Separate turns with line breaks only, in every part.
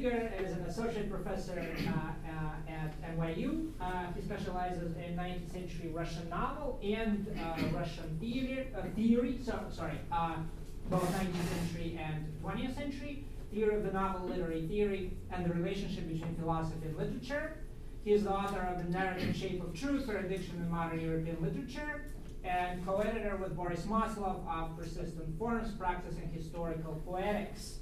Ilya is an associate professor uh, uh, at NYU. Uh, he specializes in 19th century Russian novel and Russian theory, so, sorry, both 19th century and 20th century, theory of the novel, literary theory, and the relationship between philosophy and literature. He is the author of The Narrative Shape of Truth, Erudition in Modern European Literature, and co-editor with Boris Maslov of Persistent Forms, Practicing Historical Poetics.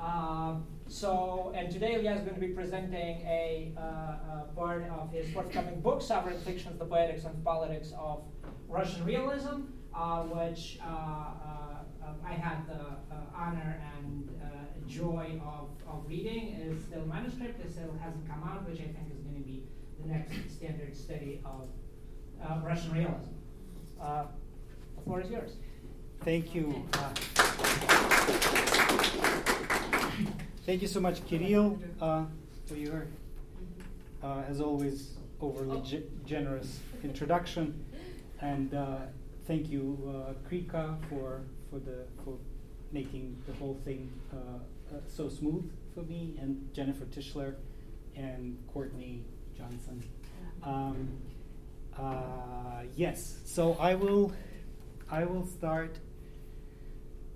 Uh, so, and today Ilya is going to be presenting a, uh, part of his forthcoming book, Sovereign Fictions, The Poetics and Politics of Russian Realism, uh, which uh, uh, I had the honor and joy of, of reading. It is still manuscript, it still hasn't come out, which I think is going to be the next standard study of Russian realism. the floor is yours.
Thank you. Thank you so much, Kirill, uh, for your, uh, as always, overly ge- generous introduction, and uh, thank you, uh, CREECA, for for the for making the whole thing uh, uh, so smooth for me, and Jennifer Tishler, and Courtney Johnson. Um, uh, yes, so I will I will start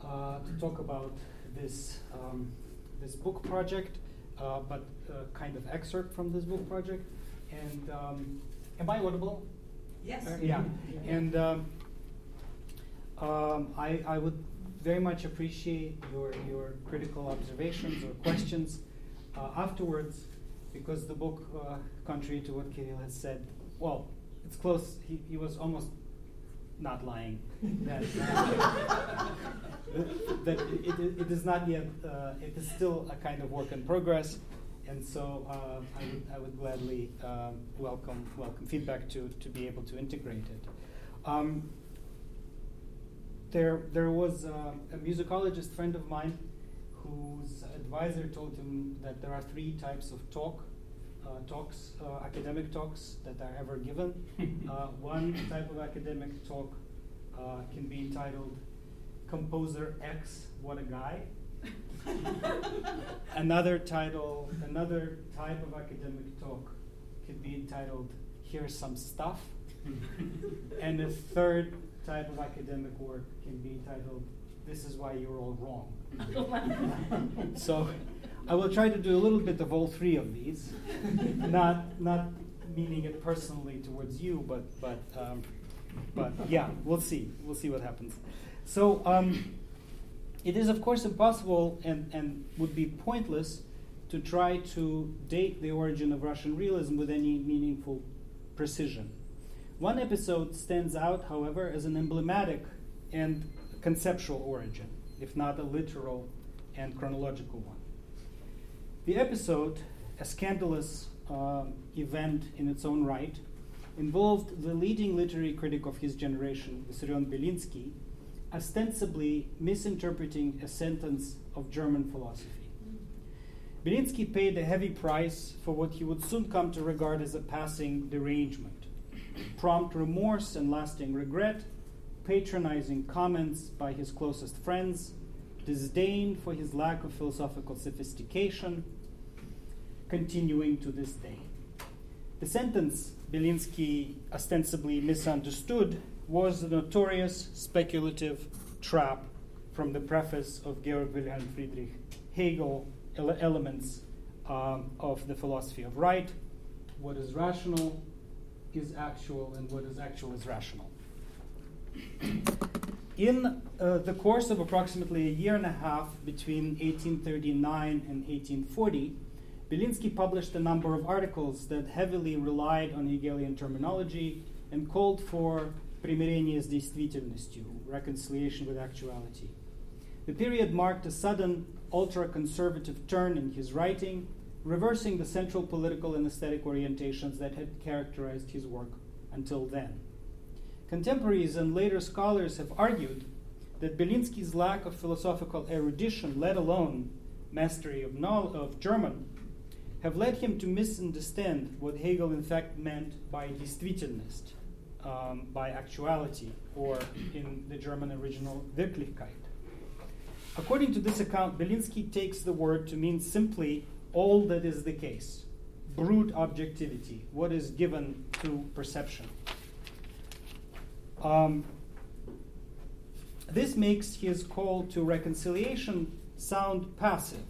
to talk about this. Um, this book project, uh, but uh, kind of excerpt from this book project. And um, am I audible?
Yes.
Uh, yeah. And um, um, I, I would very much appreciate your, your critical observations or questions uh, afterwards, because the book, uh, contrary to what Kirill has said, well, it's close. He, he was almost not lying. That, uh, that it, it, it is not yet, uh, it is still a kind of work in progress. And so uh, I, would, I would gladly um, welcome, welcome feedback to, to be able to integrate it. Um, there, there was um, a musicologist friend of mine whose advisor told him that there are three types of talk uh, talks, uh, academic talks that are ever given. Uh, one type of academic talk can be entitled Composer X, What a Guy. another title, another type of academic talk could be entitled Here's Some Stuff. and a third type of academic work can be entitled This is Why You're All Wrong. so I will try to do a little bit of all three of these, not not meaning it personally towards you, but but um, but yeah, we'll see. We'll see what happens. So um, it is of course impossible and and would be pointless to try to date the origin of Russian realism with any meaningful precision. One episode stands out, however, as an emblematic and conceptual origin, if not a literal and chronological one. The episode, a scandalous uh, event in its own right, involved the leading literary critic of his generation, Vissarion Belinsky, ostensibly misinterpreting a sentence of German philosophy. Belinsky paid a heavy price for what he would soon come to regard as a passing derangement. Prompt remorse and lasting regret, patronizing comments by his closest friends, disdain for his lack of philosophical sophistication, continuing to this day. The sentence Belinsky ostensibly misunderstood was the notorious speculative trap from the preface of Georg Wilhelm Friedrich Hegel, ele- Elements um, of the Philosophy of Right. What is rational is actual, and what is actual is rational. In uh, the course of approximately a year and a half between 1839 and 1840, Belinsky published a number of articles that heavily relied on Hegelian terminology and called for примирение с действительностью, reconciliation with actuality. The period marked a sudden ultra conservative turn in his writing, reversing the central political and aesthetic orientations that had characterized his work until then. Contemporaries and later scholars have argued that Belinsky's lack of philosophical erudition, let alone mastery of, of German, have led him to misunderstand what Hegel in fact meant by действительность, um, by actuality, or in the German original Wirklichkeit. According to this account, Belinsky takes the word to mean simply all that is the case, brute objectivity, what is given to perception. Um, this makes his call to reconciliation sound passive,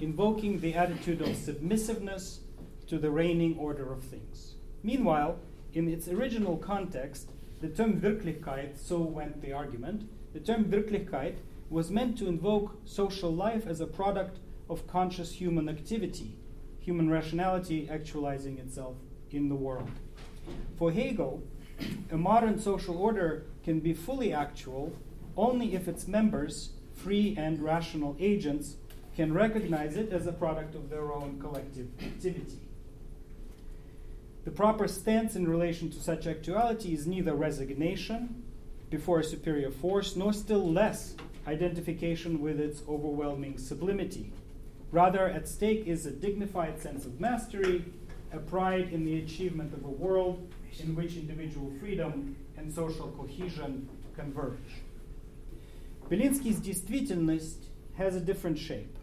invoking the attitude of submissiveness to the reigning order of things. Meanwhile, in its original context, the term Wirklichkeit, so went the argument, the term Wirklichkeit was meant to invoke social life as a product of conscious human activity, human rationality actualizing itself in the world. For Hegel, a modern social order can be fully actual only if its members, free and rational agents, can recognize it as a product of their own collective activity. The proper stance in relation to such actuality is neither resignation before a superior force, nor still less identification with its overwhelming sublimity. Rather, at stake is a dignified sense of mastery, a pride in the achievement of a world in which individual freedom and social cohesion converge. Belinsky's действительность has a different shape.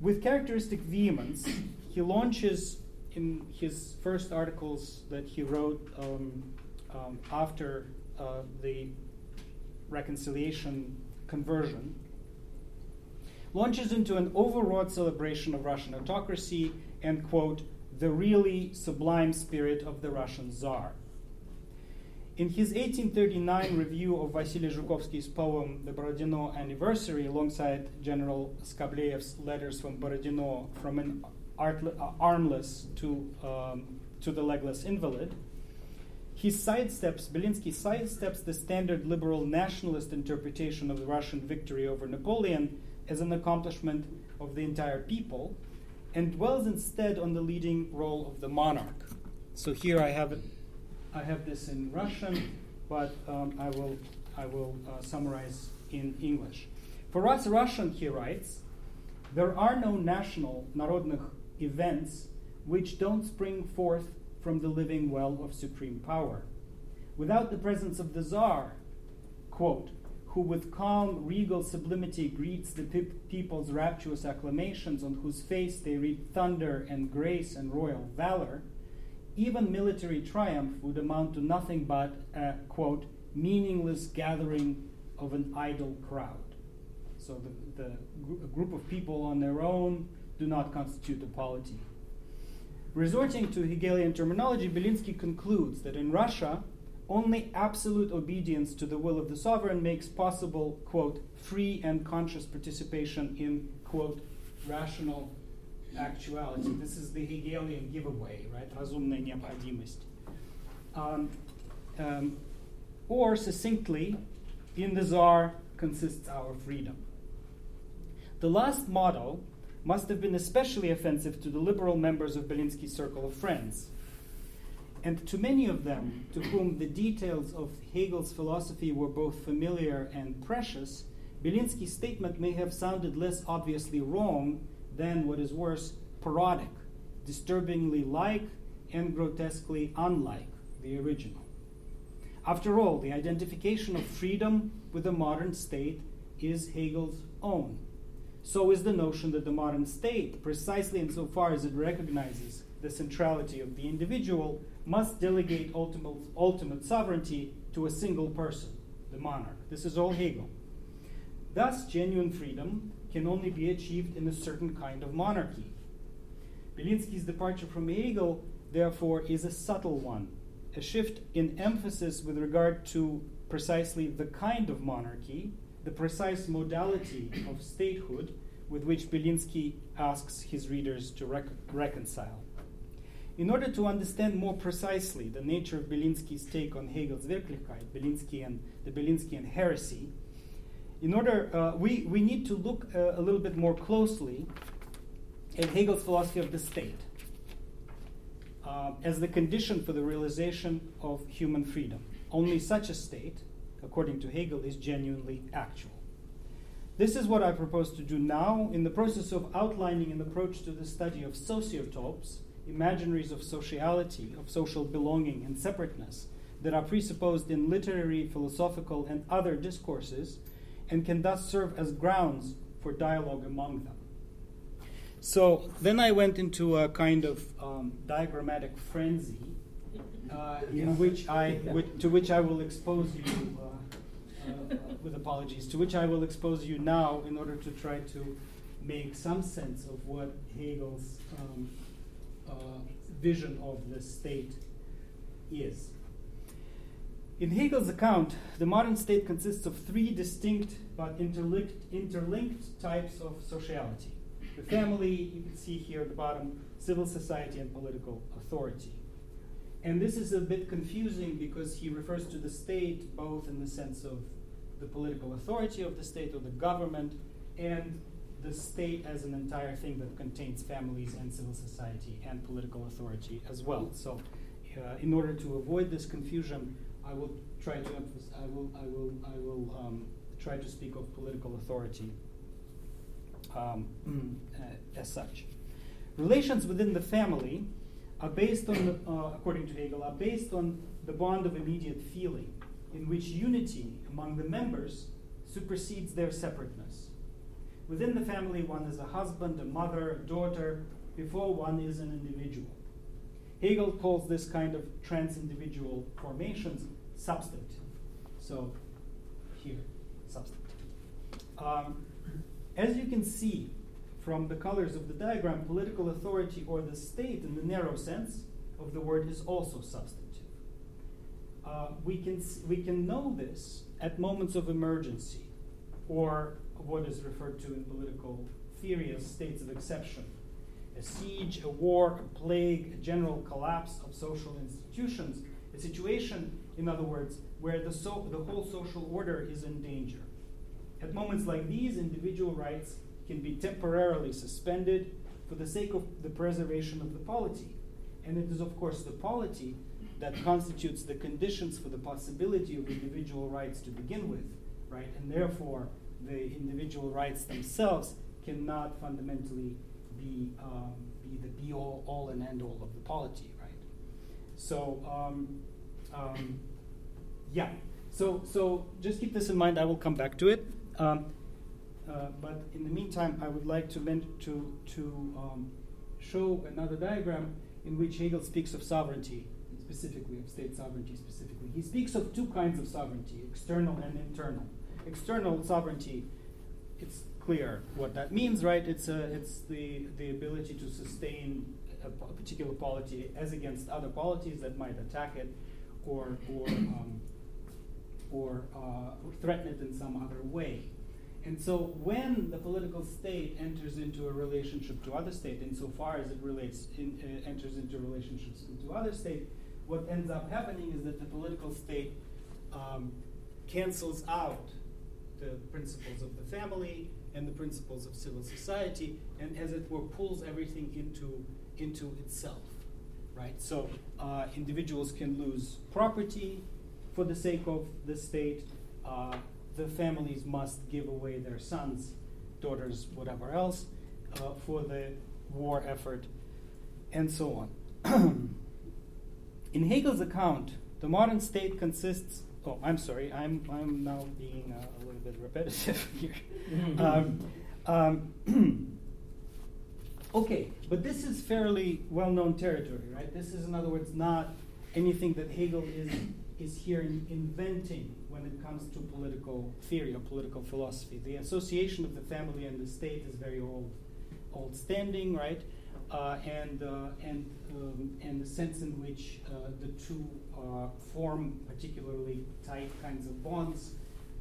With characteristic vehemence, he launches in his first articles that he wrote um, um, after uh, the reconciliation conversion launches into an overwrought celebration of Russian autocracy and, quote, the really sublime spirit of the Russian Tsar. In his 1839 review of Vasily Zhukovsky's poem The Borodino Anniversary, alongside General Skobelev's letters from Borodino from an artless, uh, armless to, um, to the legless invalid, he sidesteps, Belinsky sidesteps the standard liberal nationalist interpretation of the Russian victory over Napoleon as an accomplishment of the entire people and dwells instead on the leading role of the monarch. So here I have it, I have this in Russian, but um, I will I will uh, summarize in English. For us Russian, he writes, there are no national народных events which don't spring forth from the living well of supreme power. Without the presence of the Tsar, quote, who with calm, regal sublimity greets the pe- people's rapturous acclamations, on whose face they read thunder and grace and royal valor, even military triumph would amount to nothing but a, quote, meaningless gathering of an idle crowd. So the, the gr- group of people on their own do not constitute a polity. Resorting to Hegelian terminology, Belinsky concludes that in Russia, only absolute obedience to the will of the sovereign makes possible, quote, free and conscious participation in, quote, rational actuality. This is the Hegelian giveaway, right? Разумная необходимость. Um, um, or succinctly, in the czar consists our freedom. The last motto must have been especially offensive to the liberal members of Belinsky's circle of friends and to many of them, to whom the details of Hegel's philosophy were both familiar and precious, Belinsky's statement may have sounded less obviously wrong than, what is worse, parodic, disturbingly like and grotesquely unlike the original. After all, the identification of freedom with the modern state is Hegel's own. So is the notion that the modern state, precisely insofar as it recognizes the centrality of the individual, must delegate ultimate, ultimate sovereignty to a single person, the monarch. This is all Hegel. Thus, genuine freedom can only be achieved in a certain kind of monarchy. Belinsky's departure from Hegel, therefore, is a subtle one, a shift in emphasis with regard to precisely the kind of monarchy, the precise modality of statehood with which Belinsky asks his readers to rec- reconcile. In order to understand more precisely the nature of Belinsky's take on Hegel's Wirklichkeit, Belinsky and the Belinskyan heresy, in order, uh, we, we need to look uh, a little bit more closely at Hegel's philosophy of the state uh, as the condition for the realization of human freedom. Only such a state, according to Hegel, is genuinely actual. This is what I propose to do now in the process of outlining an approach to the study of sociotopes, imaginaries of sociality, of social belonging and separateness that are presupposed in literary, philosophical, and other discourses, and can thus serve as grounds for dialogue among them. So then I went into a kind of um, diagrammatic frenzy, uh, in which I, to which I will expose you, uh, uh, with apologies, to which I will expose you now in order to try to make some sense of what Hegel's um, uh, vision of the state is. In Hegel's account, the modern state consists of three distinct but interlinked, interlinked types of sociality the family, you can see here at the bottom, civil society and political authority. And this is a bit confusing because he refers to the state both in the sense of the political authority of the state or the government and the state as an entire thing that contains families and civil society and political authority as well. So, uh, in order to avoid this confusion, I will try to emphasize, I will, I will, I will um, try to speak of political authority um, uh, as such. Relations within the family are based on, the, uh, according to Hegel, are based on the bond of immediate feeling, in which unity among the members supersedes their separateness. Within the family, one is a husband, a mother, a daughter, before one is an individual. Hegel calls this kind of trans individual formations substantive. So, here, substantive. Um, as you can see from the colors of the diagram, political authority or the state in the narrow sense of the word is also substantive. Uh, we, can, we can know this at moments of emergency or what is referred to in political theory as states of exception. A siege, a war, a plague, a general collapse of social institutions, a situation, in other words, where the, so, the whole social order is in danger. At moments like these, individual rights can be temporarily suspended for the sake of the preservation of the polity. And it is, of course, the polity that constitutes the conditions for the possibility of individual rights to begin with, right? And therefore, the individual rights themselves cannot fundamentally be, um, be the be all, all and end all of the polity, right? So, um, um, yeah. So, so just keep this in mind. I will come back to it. Um, uh, but in the meantime, I would like to, to, to um, show another diagram in which Hegel speaks of sovereignty, specifically, of state sovereignty specifically. He speaks of two kinds of sovereignty, external and internal. External sovereignty, it's clear what that means, right? It's, a, it's the, the ability to sustain a particular polity as against other polities that might attack it or, or um, or, uh, threaten it in some other way. And so when the political state enters into a relationship to other state, insofar as it relates in, uh, enters into relationships into other state, what ends up happening is that the political state um, cancels out the principles of the family and the principles of civil society, and as it were, pulls everything into into itself, right? So uh, individuals can lose property, for the sake of the state, uh, the families must give away their sons, daughters, whatever else, uh, for the war effort, and so on. In Hegel's account, the modern state consists. Oh, I'm sorry. I'm I'm now being uh, a little bit repetitive here. um, um, okay, but this is fairly well-known territory, right? This is, in other words, not anything that Hegel is is here in inventing when it comes to political theory or political philosophy. The association of the family and the state is very old, old standing, right? Uh, and uh, and um, and the sense in which uh, the two uh, form particularly tight kinds of bonds,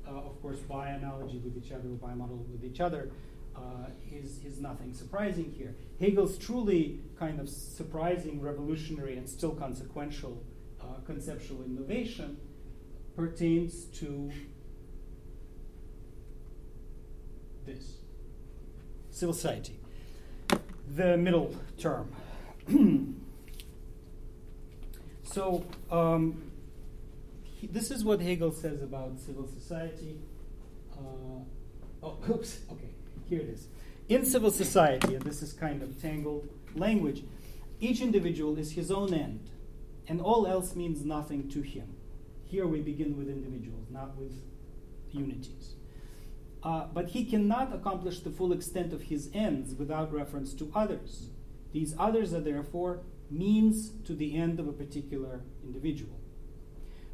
uh, of course, by analogy with each other, by model with each other, uh, is is nothing surprising here. Hegel's truly kind of surprising, revolutionary, and still consequential uh, conceptual innovation pertains to this civil society. the middle term. so, um, he, this is what Hegel says about civil society. Uh, oh, oops, okay, here it is. In civil society, and this is kind of tangled language, each individual is his own end, and all else means nothing to him. Here we begin with individuals, not with unities. Uh, but he cannot accomplish the full extent of his ends without reference to others. These others are therefore means to the end of a particular individual.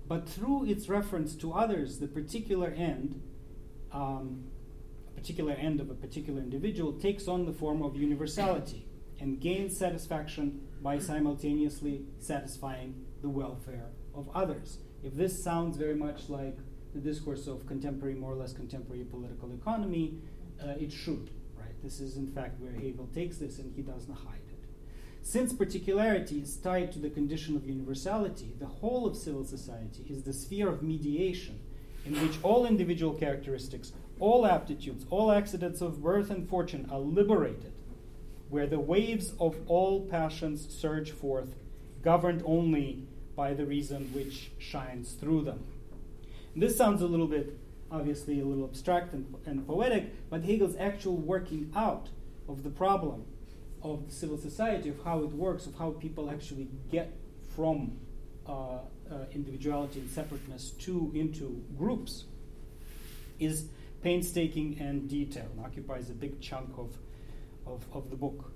But through its reference to others, the particular end, um, a particular end of a particular individual, takes on the form of universality and gains satisfaction by simultaneously satisfying the welfare of others. If this sounds very much like the discourse of contemporary, more or less contemporary political economy, uh, it should. Right? This is in fact where Hegel takes this, and he doesn't hide it. Since particularity is tied to the condition of universality, the whole of civil society is the sphere of mediation, in which all individual characteristics, all aptitudes, all accidents of birth and fortune are liberated, where the waves of all passions surge forth, governed only by the reason which shines through them. This sounds a little bit, obviously, a little abstract and, and poetic, but Hegel's actual working out of the problem of the civil society, of how it works, of how people actually get from uh, uh, individuality and separateness to into groups, is painstaking and detailed and occupies a big chunk of, of, of the book.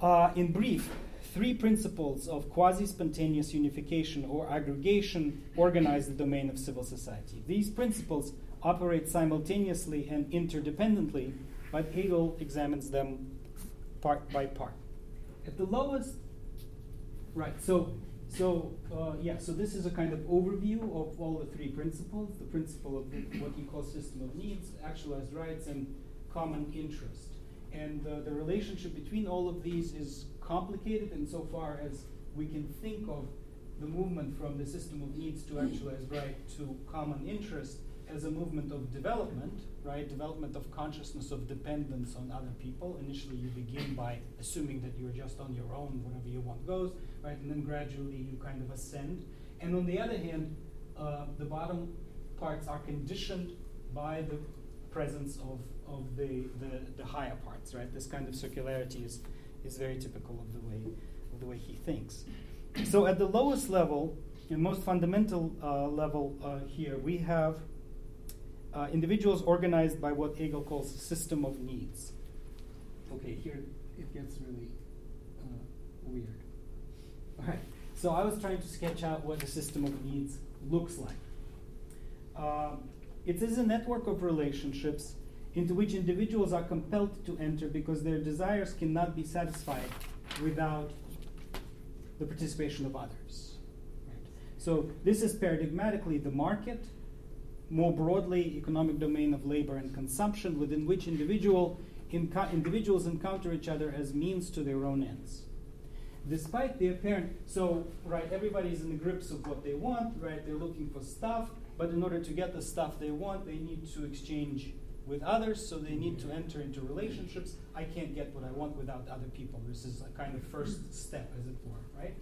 Uh, in brief, three principles of quasi spontaneous unification or aggregation organize the domain of civil society. These principles operate simultaneously and interdependently, but Hegel examines them part by part. At the lowest, right, so, so uh, yeah, so this is a kind of overview of all the three principles the principle of the, what he calls system of needs, actualized rights, and common interest. And uh, the relationship between all of these is complicated insofar as we can think of the movement from the system of needs to actualized right to common interest as a movement of development, right? Development of consciousness of dependence on other people. Initially, you begin by assuming that you're just on your own, whatever you want goes, right? And then gradually you kind of ascend. And on the other hand, uh, the bottom parts are conditioned by the presence of, of the, the, the higher parts, right? This kind of circularity is is very typical of the way of the way he thinks. So at the lowest level, and most fundamental uh, level uh, here, we have uh, individuals organized by what Hegel calls system of needs. Okay, here it gets really uh, weird. So I was trying to sketch out what the system of needs looks like. Um, it is a network of relationships into which individuals are compelled to enter because their desires cannot be satisfied without the participation of others. Right? So, this is paradigmatically the market, more broadly, economic domain of labor and consumption, within which individual, inco- individuals encounter each other as means to their own ends. Despite the apparent, so, right, everybody's in the grips of what they want, right? They're looking for stuff, but in order to get the stuff they want, they need to exchange with others, so they need to enter into relationships. I can't get what I want without other people. This is a kind of first step, as it were, right?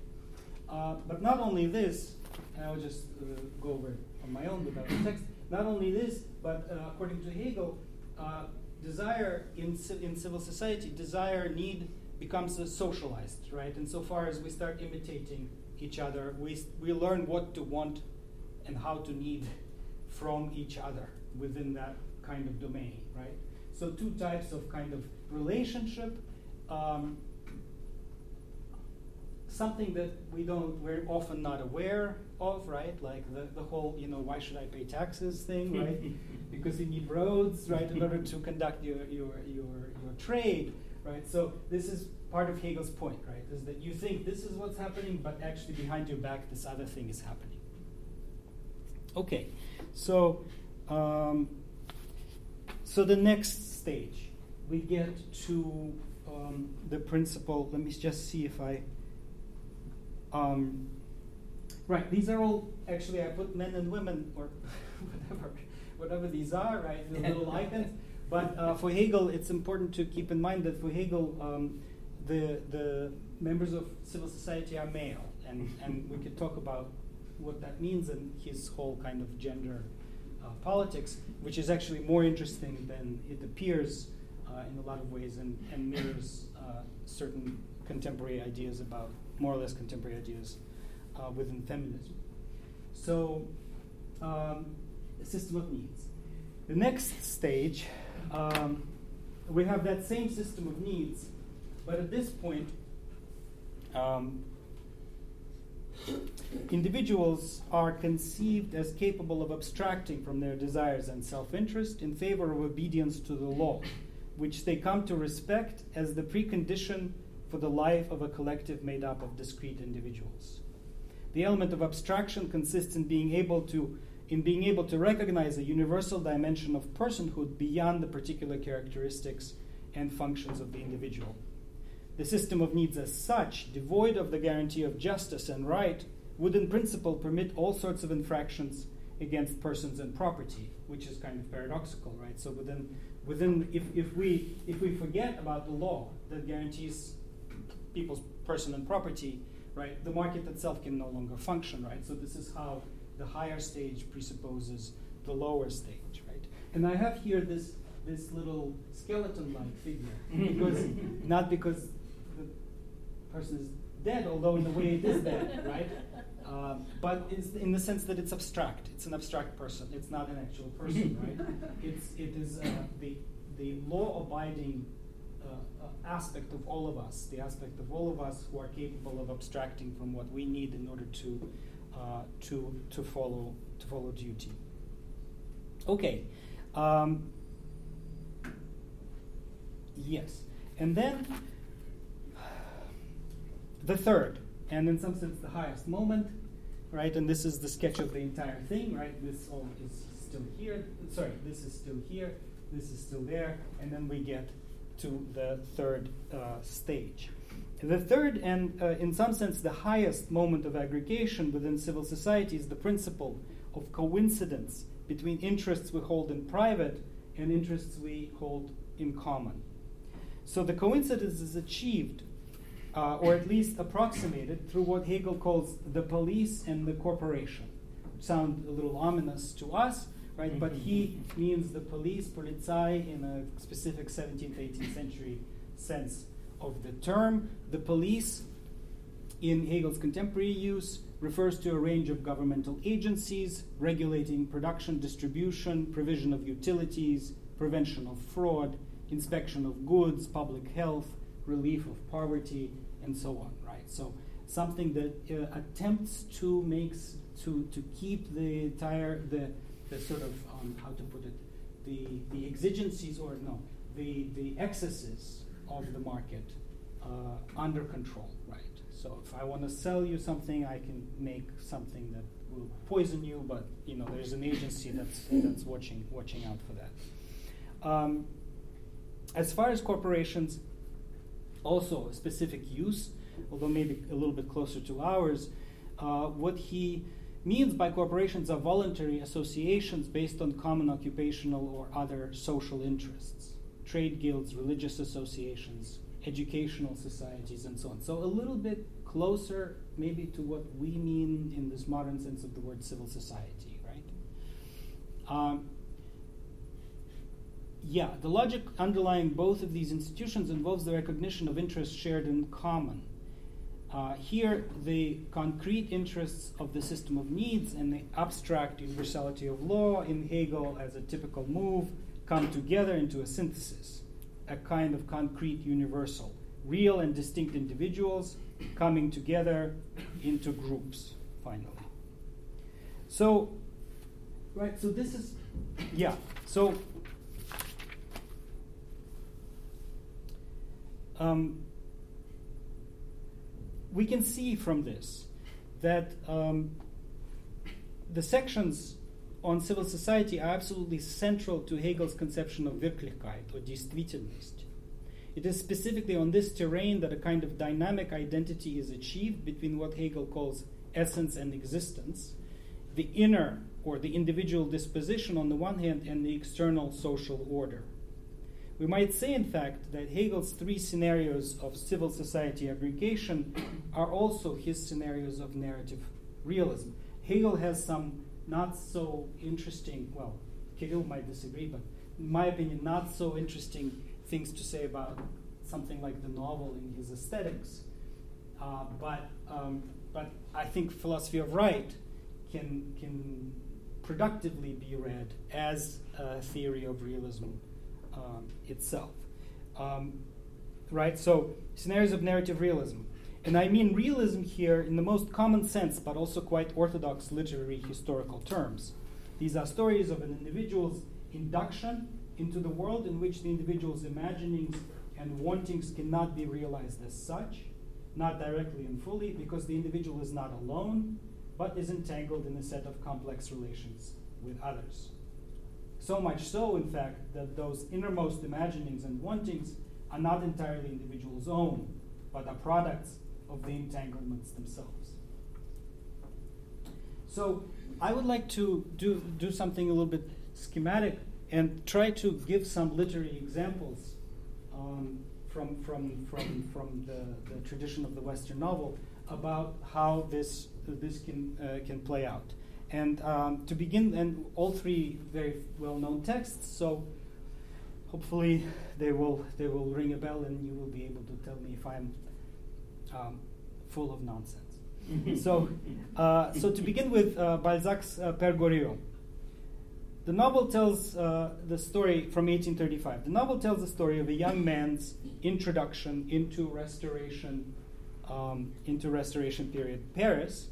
Uh, but not only this, and I'll just uh, go over it on my own without the text. Not only this, but uh, according to Hegel, uh, desire in, in civil society, desire, need becomes socialized, right? Insofar as we start imitating each other, we, we learn what to want and how to need from each other within that kind of domain, right? So two types of kind of relationship. Um, something that we don't, we're often not aware of, right? Like the, the whole, you know, why should I pay taxes thing, right? because you need roads, right, in order to conduct your, your, your, your trade, right? So this is part of Hegel's point, right? Is that you think this is what's happening, but actually behind your back, this other thing is happening. Okay, so um, so the next stage, we get to um, the principle. Let me just see if I. Um, right, these are all actually I put men and women or whatever, whatever these are. Right, the little icons. But uh, for Hegel, it's important to keep in mind that for Hegel, um, the, the members of civil society are male. And, and we could talk about what that means and his whole kind of gender uh, politics, which is actually more interesting than it appears uh, in a lot of ways and, and mirrors uh, certain contemporary ideas about, more or less contemporary ideas uh, within feminism. So, um, system of needs. The next stage, um, we have that same system of needs, but at this point, um, individuals are conceived as capable of abstracting from their desires and self interest in favor of obedience to the law, which they come to respect as the precondition for the life of a collective made up of discrete individuals. The element of abstraction consists in being able to in being able to recognize a universal dimension of personhood beyond the particular characteristics and functions of the individual. The system of needs, as such, devoid of the guarantee of justice and right, would in principle permit all sorts of infractions against persons and property, which is kind of paradoxical, right? So within within if, if we if we forget about the law that guarantees people's person and property, right, the market itself can no longer function, right? So this is how the higher stage presupposes the lower stage, right? And I have here this this little skeleton-like figure because not because the person is dead, although in a way it is dead, right? Um, but it's in the sense that it's abstract. It's an abstract person. It's not an actual person, right? It's it is uh, the the law-abiding uh, uh, aspect of all of us, the aspect of all of us who are capable of abstracting from what we need in order to uh, to to follow to follow duty. Okay. Um, yes, and then the third, and in some sense the highest moment, right? And this is the sketch of the entire thing, right? This all is still here. Sorry, this is still here. This is still there, and then we get to the third uh, stage. The third, and uh, in some sense the highest moment of aggregation within civil society is the principle of coincidence between interests we hold in private and interests we hold in common. So the coincidence is achieved, uh, or at least approximated, through what Hegel calls the police and the corporation. Sound a little ominous to us, right? Mm-hmm. But he means the police, polizei, in a specific 17th, 18th century sense of the term. The police, in Hegel's contemporary use, refers to a range of governmental agencies regulating production, distribution, provision of utilities, prevention of fraud, inspection of goods, public health, relief of poverty, and so on, right? So something that uh, attempts to makes to to keep the entire the the sort of um, how to put it the the exigencies or no the the excesses of the market uh, under control, right? So if I want to sell you something, I can make something that will poison you, but you know there's an agency that's that's watching watching out for that. Um, as far as corporations, also a specific use, although maybe a little bit closer to ours, uh, what he means by corporations are voluntary associations based on common occupational or other social interests trade guilds, religious associations, educational societies, and so on. So a little bit closer, maybe, to what we mean in this modern sense of the word civil society, right? Um, yeah, the logic underlying both of these institutions involves the recognition of interests shared in common. Uh, here, the concrete interests of the system of needs and the abstract universality of law in Hegel as a typical move come together into a synthesis, a kind of concrete universal. Real and distinct individuals coming together into groups, finally. So, right, so this is, yeah, so um, we can see from this that um, the sections on civil society are absolutely central to Hegel's conception of Wirklichkeit or Действительность. It is specifically on this terrain that a kind of dynamic identity is achieved between what Hegel calls essence and existence, the inner or the individual disposition on the one hand, and the external social order. we might say, in fact, that Hegel's three scenarios of civil society aggregation are also his scenarios of narrative realism. Hegel has some not so interesting, well, Kirill might disagree, but in my opinion, not so interesting things to say about something like the novel in his aesthetics. Uh, but, um, but I think philosophy of right can, can productively be read as a theory of realism um, itself. Um, right? So, scenarios of narrative realism. And I mean realism here in the most common sense, but also quite orthodox literary historical terms. These are stories of an individual's induction into the world in which the individual's imaginings and wantings cannot be realized as such, not directly and fully, because the individual is not alone, but is entangled in a set of complex relations with others. So much so, in fact, that those innermost imaginings and wantings are not entirely individuals' own, but are products of the entanglements themselves. So, I would like to do, do something a little bit schematic and try to give some literary examples um, from, from, from, from the, the tradition of the Western novel about how this, this can, uh, can play out. And um, to begin, and all three very well-known texts. So hopefully they will they will ring a bell, and you will be able to tell me if I'm um, full of nonsense. so, uh, so to begin with, uh, Balzac's uh, Goriot. The novel tells uh, the story from 1835. The novel tells the story of a young man's introduction into restoration, um, into restoration period Paris,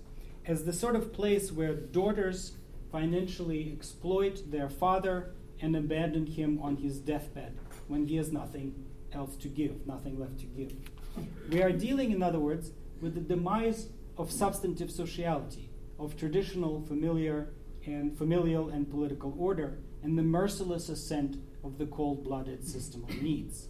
as the sort of place where daughters financially exploit their father and abandon him on his deathbed when he has nothing else to give, nothing left to give. We are dealing, in other words, with the demise of substantive sociality, of traditional familiar and familial and political order, and the merciless ascent of the cold-blooded system of needs.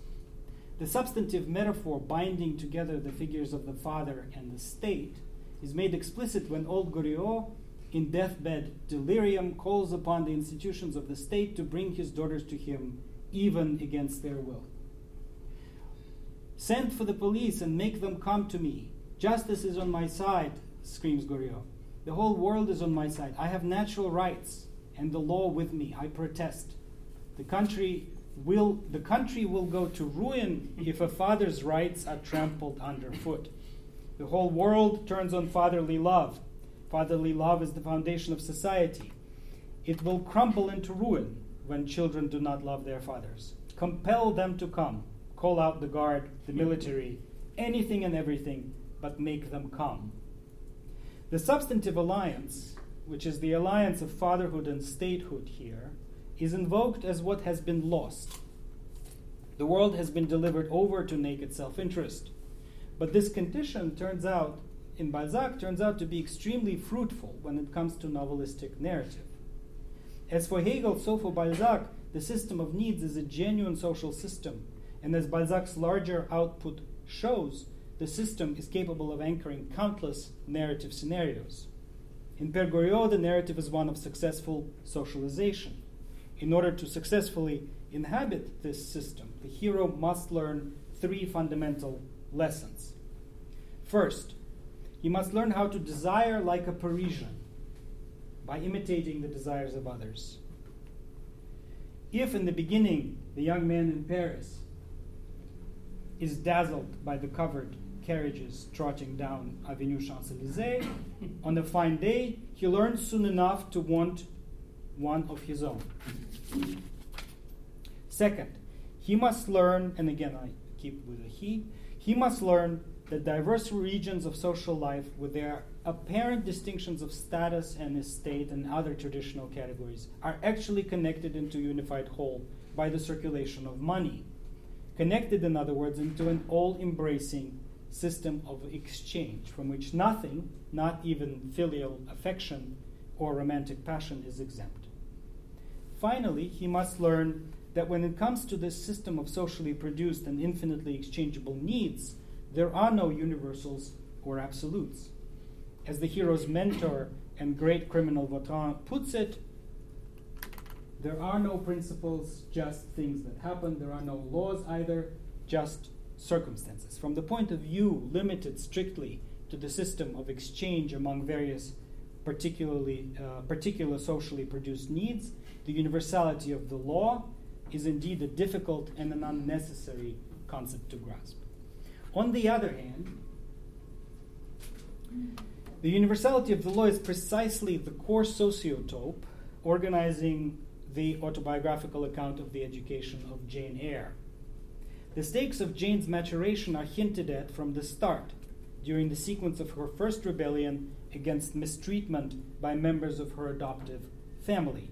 The substantive metaphor binding together the figures of the father and the state is made explicit when old Goriot, in deathbed delirium, calls upon the institutions of the state to bring his daughters to him, even against their will. Send for the police and make them come to me. Justice is on my side, screams Goriot. The whole world is on my side. I have natural rights and the law with me. I protest. The country will the country will go to ruin if a father's rights are trampled underfoot. The whole world turns on fatherly love. Fatherly love is the foundation of society. It will crumble into ruin when children do not love their fathers. Compel them to come. Call out the guard, the military, anything and everything, but make them come. The substantive alliance, which is the alliance of fatherhood and statehood here, is invoked as what has been lost. The world has been delivered over to naked self interest. But this condition turns out, in Balzac, turns out to be extremely fruitful when it comes to novelistic narrative. As for Hegel, so for Balzac, the system of needs is a genuine social system, and as Balzac's larger output shows, the system is capable of anchoring countless narrative scenarios. In Pere Goriot, the narrative is one of successful socialization. In order to successfully inhabit this system, the hero must learn three fundamental lessons. First, he must learn how to desire like a Parisian by imitating the desires of others. If in the beginning the young man in Paris is dazzled by the covered carriages trotting down Avenue Champs Elysees, on a fine day he learns soon enough to want one of his own. Second, he must learn, and again I keep with a he, he must learn that diverse regions of social life, with their apparent distinctions of status and estate and other traditional categories, are actually connected into a unified whole by the circulation of money. Connected, in other words, into an all embracing system of exchange from which nothing, not even filial affection or romantic passion, is exempt. Finally, he must learn that when it comes to this system of socially produced and infinitely exchangeable needs, there are no universals or absolutes. As the hero's mentor and great criminal Vautrin puts it, There are no principles, just things that happen. There are no laws either, just circumstances. From the point of view limited strictly to the system of exchange among various particularly uh, particular socially produced needs, the universality of the law is indeed a difficult and an unnecessary concept to grasp. On the other hand, the universality of the law is precisely the core sociotope organizing the autobiographical account of the education of Jane Eyre. The stakes of Jane's maturation are hinted at from the start, during the sequence of her first rebellion against mistreatment by members of her adoptive family.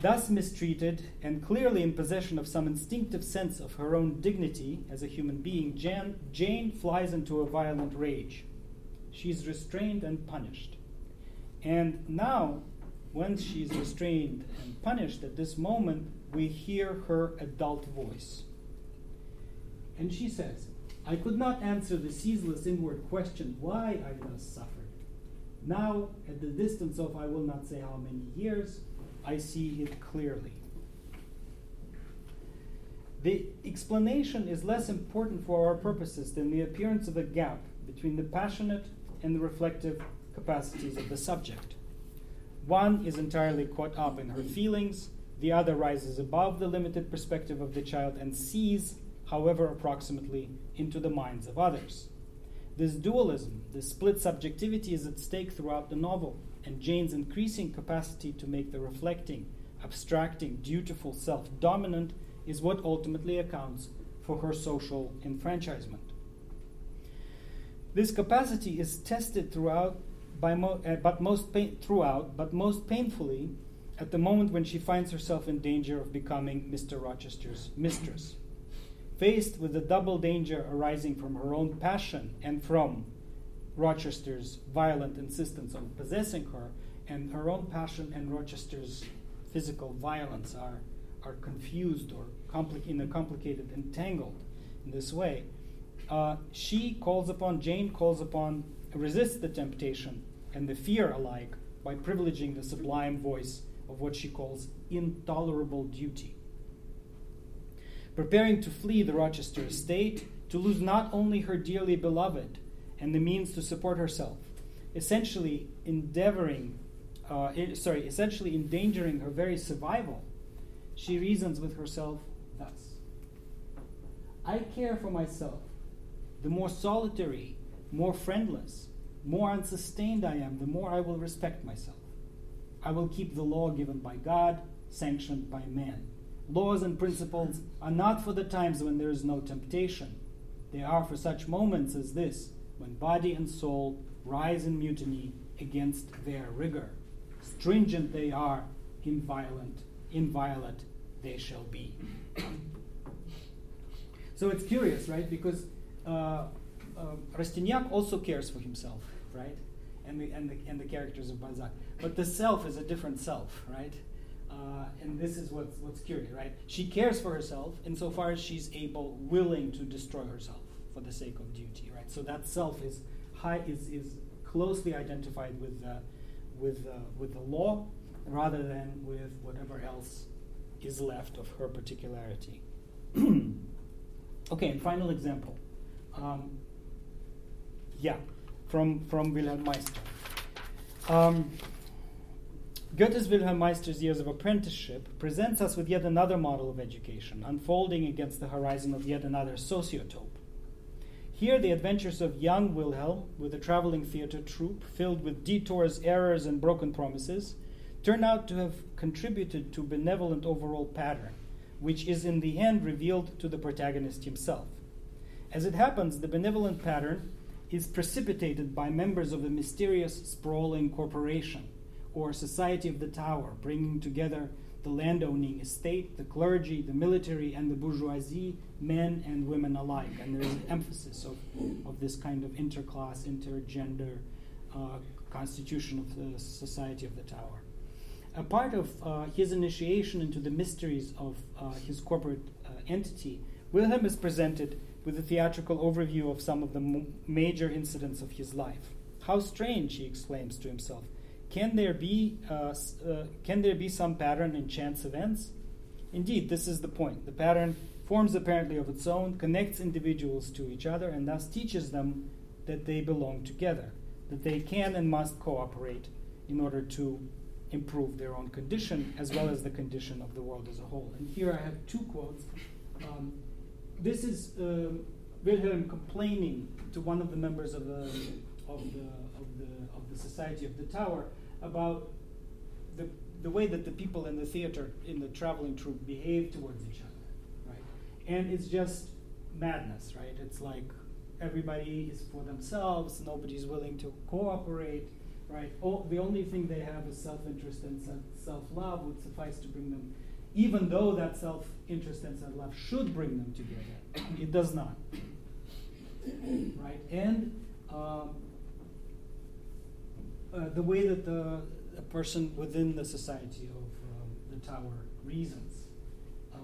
Thus mistreated and clearly in possession of some instinctive sense of her own dignity as a human being, Jan, Jane flies into a violent rage. She is restrained and punished. And now, when she is restrained and punished, at this moment, we hear her adult voice. And she says, I could not answer the ceaseless inward question why I thus suffered. Now, at the distance of I will not say how many years, I see it clearly. The explanation is less important for our purposes than the appearance of a gap between the passionate and the reflective capacities of the subject. One is entirely caught up in her feelings, the other rises above the limited perspective of the child and sees, however approximately, into the minds of others. This dualism, this split subjectivity, is at stake throughout the novel, and Jane's increasing capacity to make the reflecting, abstracting, dutiful self dominant is what ultimately accounts for her social enfranchisement. This capacity is tested throughout, mo- uh, but most pain- throughout, but most painfully at the moment when she finds herself in danger of becoming Mr. Rochester's mistress. Faced with the double danger arising from her own passion and from Rochester's violent insistence on possessing her, and her own passion and Rochester's physical violence are, are confused or compli- in a complicated, entangled in this way. Uh, she calls upon, Jane calls upon, resists the temptation and the fear alike by privileging the sublime voice of what she calls intolerable duty preparing to flee the Rochester estate, to lose not only her dearly beloved and the means to support herself, essentially endeavoring, uh, sorry, essentially endangering her very survival, she reasons with herself thus I care for myself. The more solitary, more friendless, more unsustained I am, the more I will respect myself. I will keep the law given by God, sanctioned by man laws and principles are not for the times when there is no temptation. They are for such moments as this, when body and soul rise in mutiny against their rigor. Stringent they are, inviolate, inviolate they shall be. so it's curious, right? Because uh, Rastignac also cares for himself, right? And the, and, the, and the characters of Balzac. But the self is a different self, right? Uh, and this is what's, what's curious, right? She cares for herself insofar as she's able, willing to destroy herself for the sake of duty, right? So that self is high, is, is closely identified with, uh, with, uh, with the law rather than with whatever else is left of her particularity. okay, and final example. Um, yeah, from, from Wilhelm Meister. Um, Goethe's Wilhelm Meister's years of apprenticeship presents us with yet another model of education, unfolding against the horizon of yet another sociotope. Here, the adventures of young Wilhelm, with a traveling theater troupe filled with detours, errors, and broken promises, turn out to have contributed to benevolent overall pattern, which is in the end revealed to the protagonist himself. As it happens, the benevolent pattern is precipitated by members of a mysterious, sprawling corporation or Society of the Tower, bringing together the landowning estate, the clergy, the military, and the bourgeoisie, men and women alike. And there is an emphasis of, of this kind of interclass, intergender uh, constitution of the Society of the Tower. A part of uh, his initiation into the mysteries of uh, his corporate uh, entity, Wilhelm is presented with a theatrical overview of some of the m- major incidents of his life. How strange, he exclaims to himself, can there be uh, uh, can there be some pattern in chance events? Indeed, this is the point. The pattern forms apparently of its own, connects individuals to each other, and thus teaches them that they belong together, that they can and must cooperate in order to improve their own condition as well as the condition of the world as a whole. And here I have two quotes. Um, this is uh, Wilhelm complaining to one of the members of the of the of the of the Society of the Tower about the the way that the people in the theater in the traveling troupe behave towards each other, right? And it's just madness, right? It's like everybody is for themselves, nobody's willing to cooperate, right? All, the only thing they have is self-interest and self-love would suffice to bring them, even though that self-interest and self-love should bring them together, it does not, right? And um, uh, the way that the a person within the society of um, the tower reasons. Uh,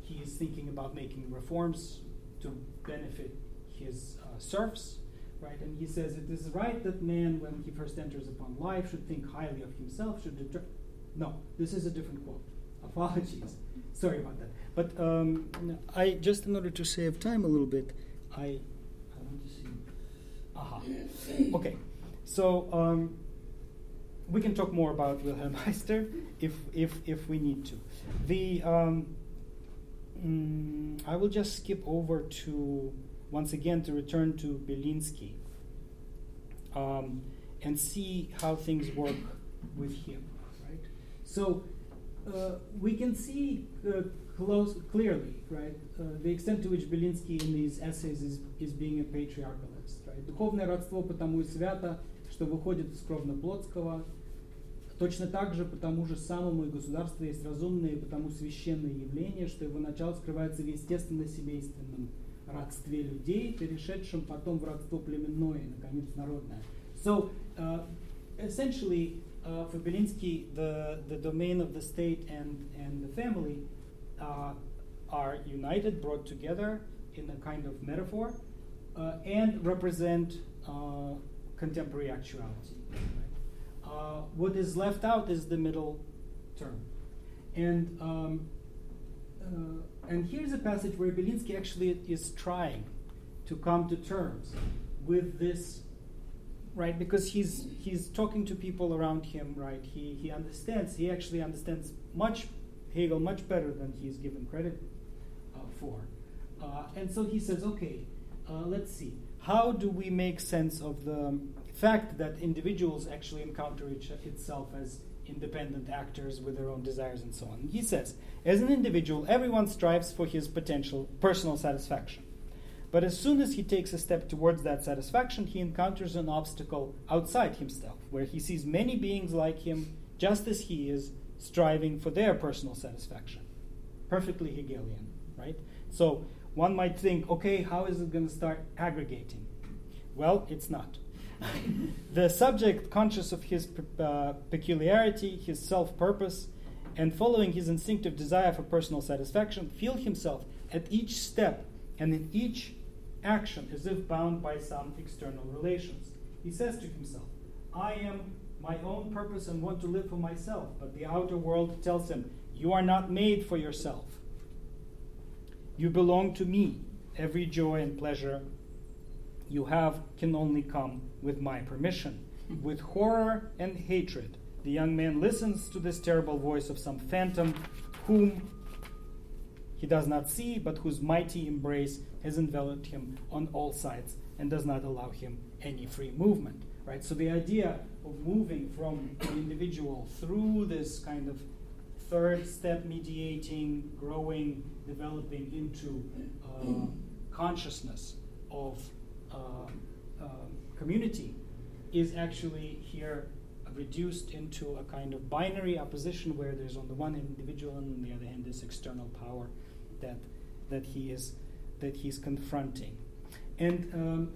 he is thinking about making reforms to benefit his uh, serfs, right? And he says it is right that man, when he first enters upon life, should think highly of himself. Should deter- no, this is a different quote. Apologies, sorry about that. But um, I just in order to save time a little bit, I I want to see. Aha. Okay, so. Um, we can talk more about Wilhelm Meister if, if, if we need to. The, um, mm, I will just skip over to, once again, to return to Belinsky um, and see how things work with him. Right? So uh, we can see uh, close, clearly right, uh, the extent to which Belinsky in these essays is, is being a patriarchalist. Right? Духовное родство потому и свято, что выходит из кровно-плотского, точно так же потому же самому и государство есть разумное и потому священное явление, что его начало скрывается в естественно-семейственном родстве людей, перешедшем потом в родство племенное и, наконец, народное. So, uh, essentially, uh, for Belinsky, the, the domain of the state and, and the family uh, are united, brought together in a kind of metaphor, uh, and represent uh, contemporary actuality. Uh, what is left out is the middle term. And, um, uh, and here's a passage where Belinsky actually is trying to come to terms with this, right? Because he's, he's talking to people around him, right? He, he understands, he actually understands much, Hegel much better than he's given credit uh, for. Uh, and so he says, okay, uh, let's see. How do we make sense of the fact that individuals actually encounter each, itself as independent actors with their own desires and so on. He says, as an individual, everyone strives for his potential personal satisfaction. But as soon as he takes a step towards that satisfaction, he encounters an obstacle outside himself, where he sees many beings like him, just as he is, striving for their personal satisfaction. Perfectly Hegelian, right? So one might think, okay, how is it going to start aggregating? Well, it's not the subject, conscious of his uh, peculiarity, his self purpose, and following his instinctive desire for personal satisfaction, feel himself at each step and in each action as if bound by some external relations. He says to himself, I am my own purpose and want to live for myself, but the outer world tells him, You are not made for yourself. You belong to me. Every joy and pleasure you have can only come with my permission. With horror and hatred, the young man listens to this terrible voice of some phantom whom he does not see, but whose mighty embrace has enveloped him on all sides and does not allow him any free movement. Right? So the idea of moving from the individual through this kind of third step mediating, growing, developing into uh, consciousness of uh, um, community is actually here reduced into a kind of binary opposition where there's on the one individual and on the other hand this external power that that he is that he's confronting and um,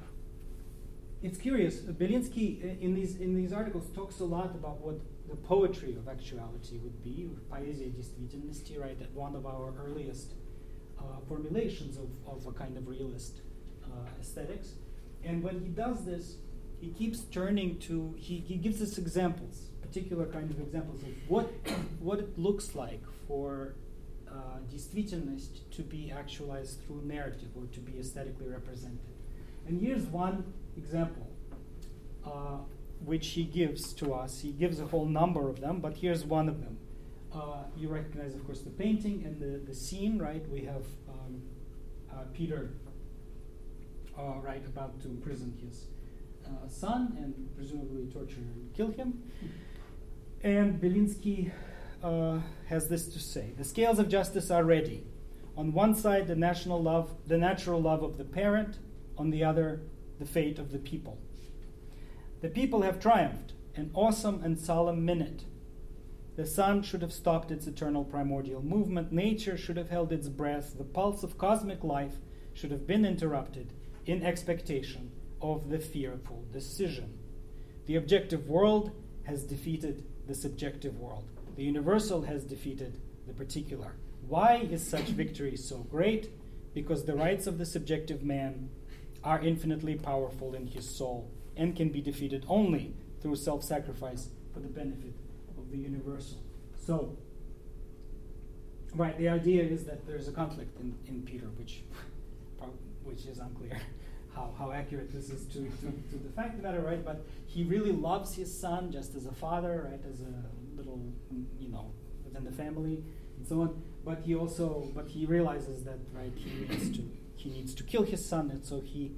it's curious Belinsky uh, in these in these articles talks a lot about what the poetry of actuality would be поэзия действительности right that one of our earliest uh, formulations of, of a kind of realist uh, aesthetics and when he does this, he keeps turning to, he, he gives us examples, particular kind of examples of what, what it looks like for uh, действительность to be actualized through narrative or to be aesthetically represented. And here's one example uh, which he gives to us. He gives a whole number of them, but here's one of them. Uh, you recognize, of course, the painting and the, the scene, right? We have um, uh, Peter, uh, right, about to imprison his uh, son and presumably torture and kill him. And Belinsky uh, has this to say The scales of justice are ready. On one side, the national love, the natural love of the parent, on the other, the fate of the people. The people have triumphed, an awesome and solemn minute. The sun should have stopped its eternal primordial movement, nature should have held its breath, the pulse of cosmic life should have been interrupted in expectation of the fearful decision. The objective world has defeated the subjective world. The universal has defeated the particular. Why is such victory so great? Because the rights of the subjective man are infinitely powerful in his soul and can be defeated only through self sacrifice for the benefit of the universal. So, right, the idea is that there's a conflict in, in Peter, which, which is unclear how, how accurate this is to, to, to the fact of the matter, right? But he really loves his son just as a father, right? As a little, you know, within the family and so on. But he also, but he realizes that, right, he needs to, he needs to kill his son, and so he,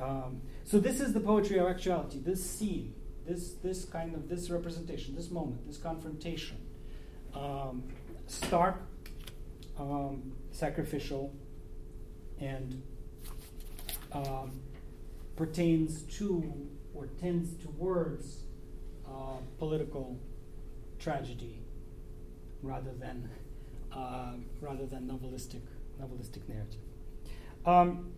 um, so this is the poetry of actuality. This scene, this, this kind of, this representation, this moment, this confrontation, um, stark, um, sacrificial, and um, pertains to or tends towards uh, political tragedy rather than uh, rather than novelistic novelistic narrative. Um,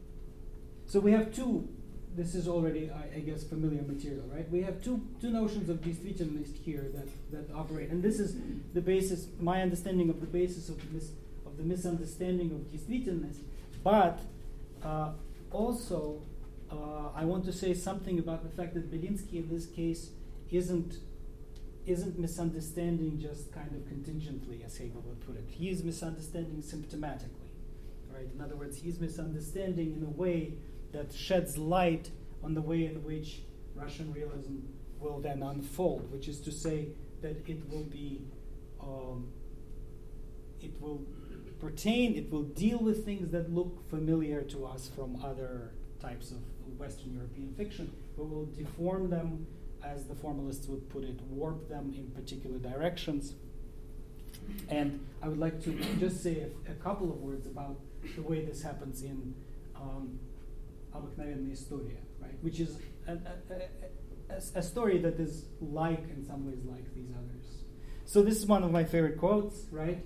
so we have two. This is already, I, I, guess, familiar material, right? We have two two notions of действительность here that, that operate, and this is the basis. My understanding of the basis of this of the misunderstanding of действительность, but uh, also, uh, I want to say something about the fact that Belinsky in this case isn't isn't misunderstanding just kind of contingently, as Hegel would put it. He is misunderstanding symptomatically, right? In other words, he's misunderstanding in a way that sheds light on the way in which Russian realism will then unfold, which is to say that it will be, um, it will pertain, it will deal with things that look familiar to us from other types of Western European fiction, but will deform them, as the formalists would put it, warp them in particular directions. And I would like to just say a, a couple of words about the way this happens in um, Обыкновенная история, right? Which is a, a, a, a, story that is like, in some ways, like these others. So this is one of my favorite quotes, right?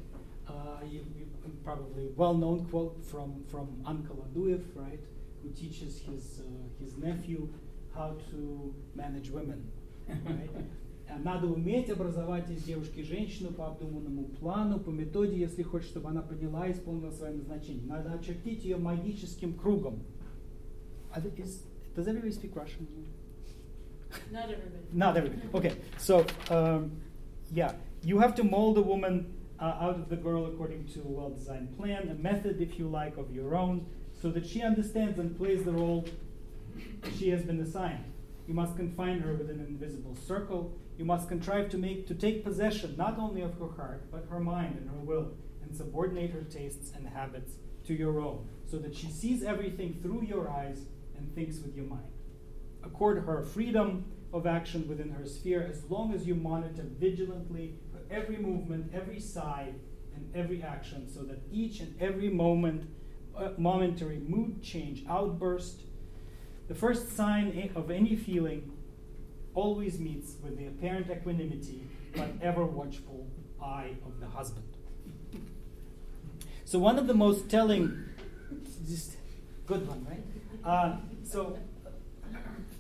Uh, you, you probably well-known quote from, from Uncle Aduev, right, who teaches his, uh, his nephew how to manage women. Right? Надо уметь образовать из девушки женщину по обдуманному плану, по методе, если хочешь, чтобы она поняла и исполнила свое назначение. Надо очертить ее магическим кругом. Is, does everybody speak Russian?
Not everybody.
Not everybody. Okay, so um, yeah, you have to mold a woman uh, out of the girl according to a well designed plan, a method, if you like, of your own, so that she understands and plays the role she has been assigned. You must confine her within an invisible circle. You must contrive to make to take possession not only of her heart, but her mind and her will, and subordinate her tastes and habits to your own, so that she sees everything through your eyes and thinks with your mind. Accord her freedom of action within her sphere as long as you monitor vigilantly every movement, every side, and every action, so that each and every moment, uh, momentary mood change, outburst, the first sign of any feeling always meets with the apparent equanimity but ever watchful eye of the husband. So, one of the most telling, just good one, right? Uh, so,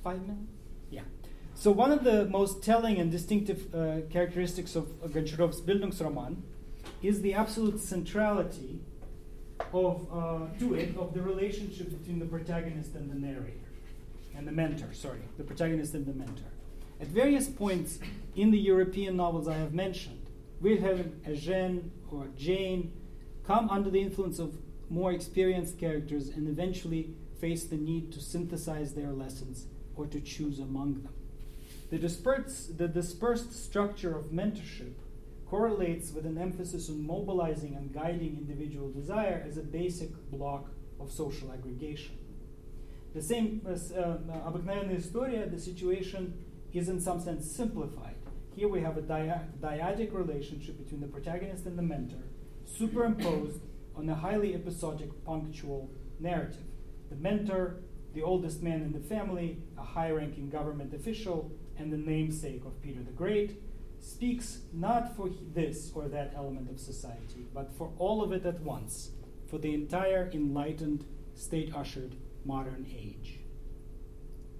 five minutes? Yeah. So one of the most telling and distinctive uh, characteristics of uh, Bildungsroman is the absolute centrality of uh, to it of the relationship between the protagonist and the narrator. And the mentor, sorry, the protagonist and the mentor. At various points in the European novels I have mentioned, Wilhelm, Eugene, or Jane come under the influence of more experienced characters and eventually face the need to synthesize their lessons or to choose among them. The dispersed, the dispersed structure of mentorship correlates with an emphasis on mobilizing and guiding individual desire as a basic block of social aggregation. The same as uh, обыкновенная история, the situation is in some sense simplified. Here we have a dyadic relationship between the protagonist and the mentor, superimposed on a highly episodic punctual narrative. The mentor, the oldest man in the family, a high ranking government official, and the namesake of Peter the Great, speaks not for this or that element of society, but for all of it at once, for the entire enlightened, state ushered modern age,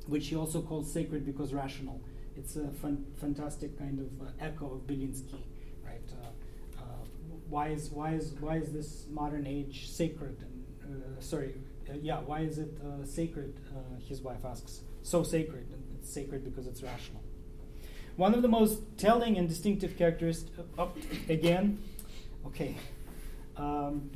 which he also calls sacred because rational. It's a fun, fantastic kind of uh, echo of Belinsky, right? Uh, uh, why is why is why is this modern age sacred? And, uh, sorry, uh, yeah, why is it sacred? his wife asks. So sacred, and it's sacred because it's rational. One of the most telling and distinctive characteristics, oh, again, okay. Um,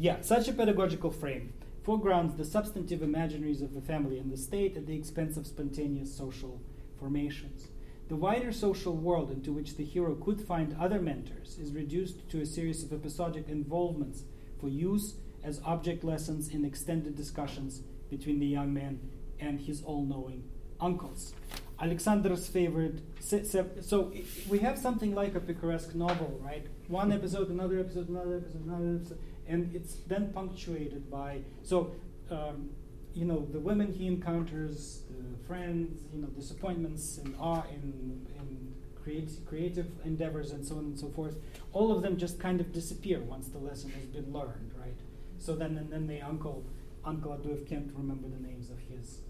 yeah, such a pedagogical frame foregrounds the substantive imaginaries of the family and the state at the expense of spontaneous social formations. The wider social world into which the hero could find other mentors is reduced to a series of episodic involvements for use as object lessons in extended discussions between the young man and his all knowing uncles. Alexander's favorite. So we have something like a picaresque novel, right? One episode, another episode, another episode, another episode, and it's then punctuated by so. Um, you know the women he encounters, the friends, you know disappointments and awe in, in creative, creative endeavors and so on and so forth. All of them just kind of disappear once the lesson has been learned, right? So then and then the uncle, Uncle Aduev can't remember the names of his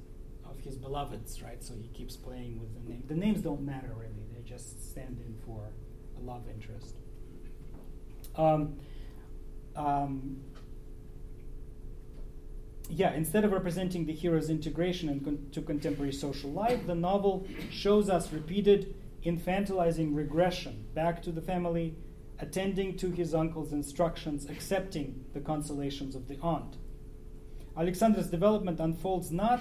of his beloveds, right? So he keeps playing with the name. The names don't matter really; they just stand in for a love interest. Um, um, yeah, instead of representing the hero's integration into contemporary social life, the novel shows us repeated infantilizing regression back to the family, attending to his uncle's instructions, accepting the consolations of the aunt. Alexander's development unfolds not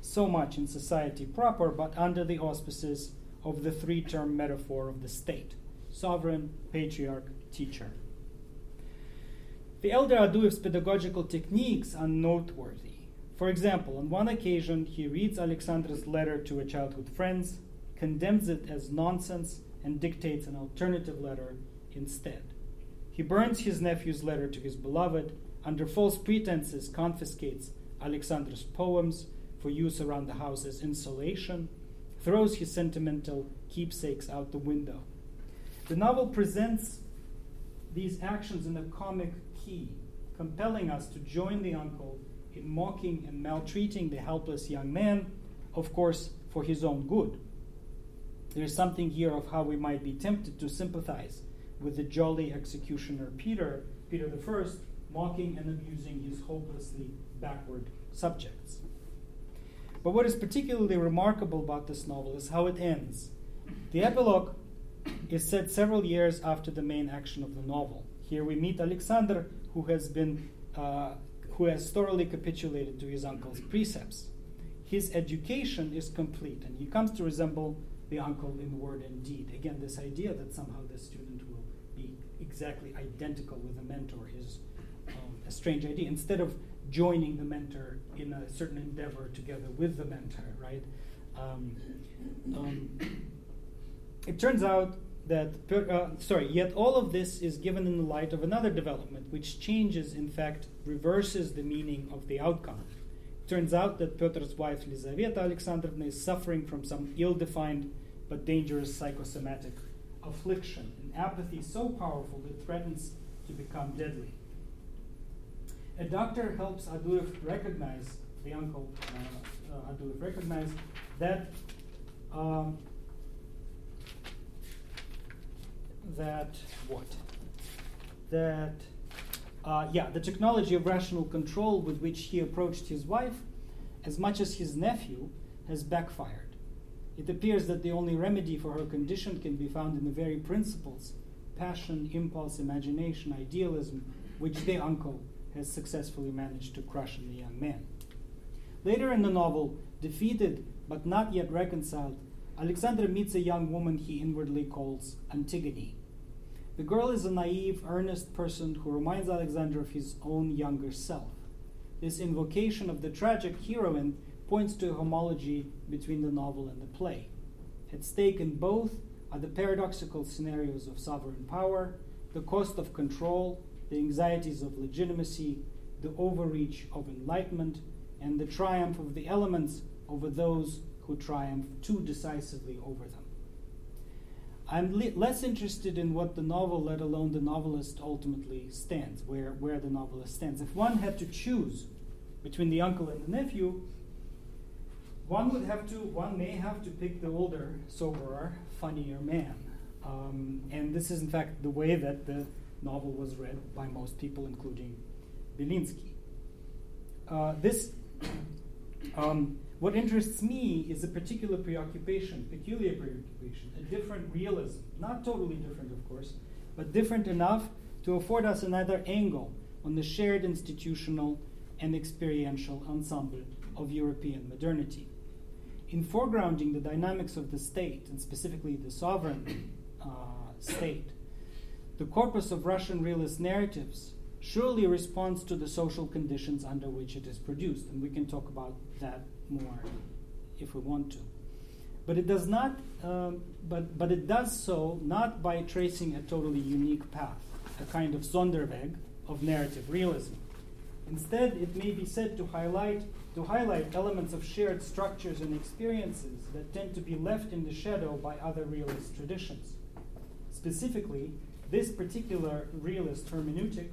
so much in society proper, but under the auspices of the three term metaphor of the state sovereign, patriarch, teacher. The elder Aduyev's pedagogical techniques are noteworthy. For example, on one occasion, he reads Alexander's letter to a childhood friend, condemns it as nonsense, and dictates an alternative letter instead. He burns his nephew's letter to his beloved, under false pretenses, confiscates Alexander's poems for use around the house as insulation, throws his sentimental keepsakes out the window. The novel presents these actions in a comic key, compelling us to join the uncle in mocking and maltreating the helpless young man, of course, for his own good. There is something here of how we might be tempted to sympathize with the jolly executioner Peter, Peter I, mocking and abusing his hopelessly backward subjects. But what is particularly remarkable about this novel is how it ends. The epilogue is set several years after the main action of the novel. Here we meet Alexander, who has been uh, who has thoroughly capitulated to his uncle's precepts. His education is complete, and he comes to resemble the uncle in word and deed. Again, this idea that somehow the student will be exactly identical with the mentor is um, a strange idea. Instead of joining the mentor in a certain endeavor together with the mentor, right? Um, um, it turns out that, uh, sorry, yet all of this is given in the light of another development, which changes, in fact, reverses the meaning of the outcome. It turns out that Petr's wife, Lizaveta Alexandrovna, is suffering from some ill defined but dangerous psychosomatic affliction, an apathy so powerful that it threatens to become deadly. A doctor helps Aduyev recognize, the uncle uh, uh, recognize, that. Um, that what? That uh, yeah, the technology of rational control with which he approached his wife, as much as his nephew, has backfired. It appears that the only remedy for her condition can be found in the very principles passion, impulse, imagination, idealism which the uncle has successfully managed to crush in the young man. Later in the novel, defeated but not yet reconciled, Alexander meets a young woman he inwardly calls Antigone. The girl is a naive, earnest person who reminds Alexander of his own younger self. This invocation of the tragic heroine points to a homology between the novel and the play. At stake in both are the paradoxical scenarios of sovereign power, the cost of control, the anxieties of legitimacy, the overreach of enlightenment, and the triumph of the elements over those who triumph too decisively over them. I'm le- less interested in what the novel, let alone the novelist, ultimately stands, where, where the novelist stands. If one had to choose between the uncle and the nephew, one would have to, one may have to pick the older, soberer, funnier man. Um, and this is, in fact, the way that the novel was read by most people, including Belinsky. Uh, this, um, what interests me is a particular preoccupation, peculiar preoccupation, a different realism, not totally different, of course, but different enough to afford us another angle on the shared institutional and experiential ensemble of European modernity. In foregrounding the dynamics of the state, and specifically the sovereign uh, state, the corpus of Russian realist narratives surely responds to the social conditions under which it is produced, and we can talk about that more if we want to. But it does not, um, but, but it does so not by tracing a totally unique path, a kind of Sonderweg of narrative realism. Instead, it may be said to highlight, to highlight elements of shared structures and experiences that tend to be left in the shadow by other realist traditions. Specifically, this particular realist hermeneutic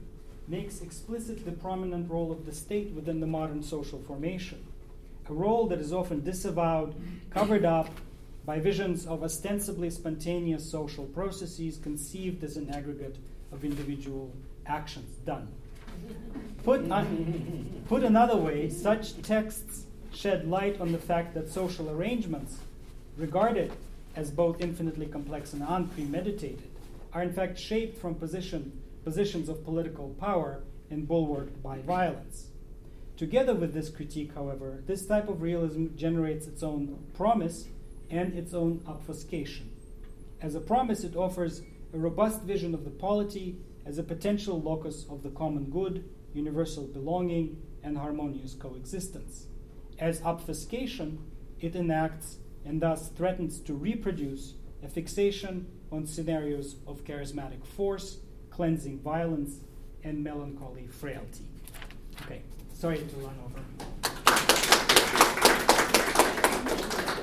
makes explicit the prominent role of the state within the modern social formation, a role that is often disavowed, covered up by visions of ostensibly spontaneous social processes conceived as an aggregate of individual actions done. Put, un- put another way, such texts shed light on the fact that social arrangements, regarded as both infinitely complex and unpremeditated, are in fact shaped from position, positions of political power and bulwarked by violence. Together with this critique, however, this type of realism generates its own promise and its own obfuscation. As a promise, it offers a robust vision of the polity as a potential locus of the common good, universal belonging, and harmonious coexistence. As obfuscation, it enacts and thus threatens to reproduce a fixation on scenarios of charismatic force, cleansing violence, and melancholy frailty. Okay, sorry to run over.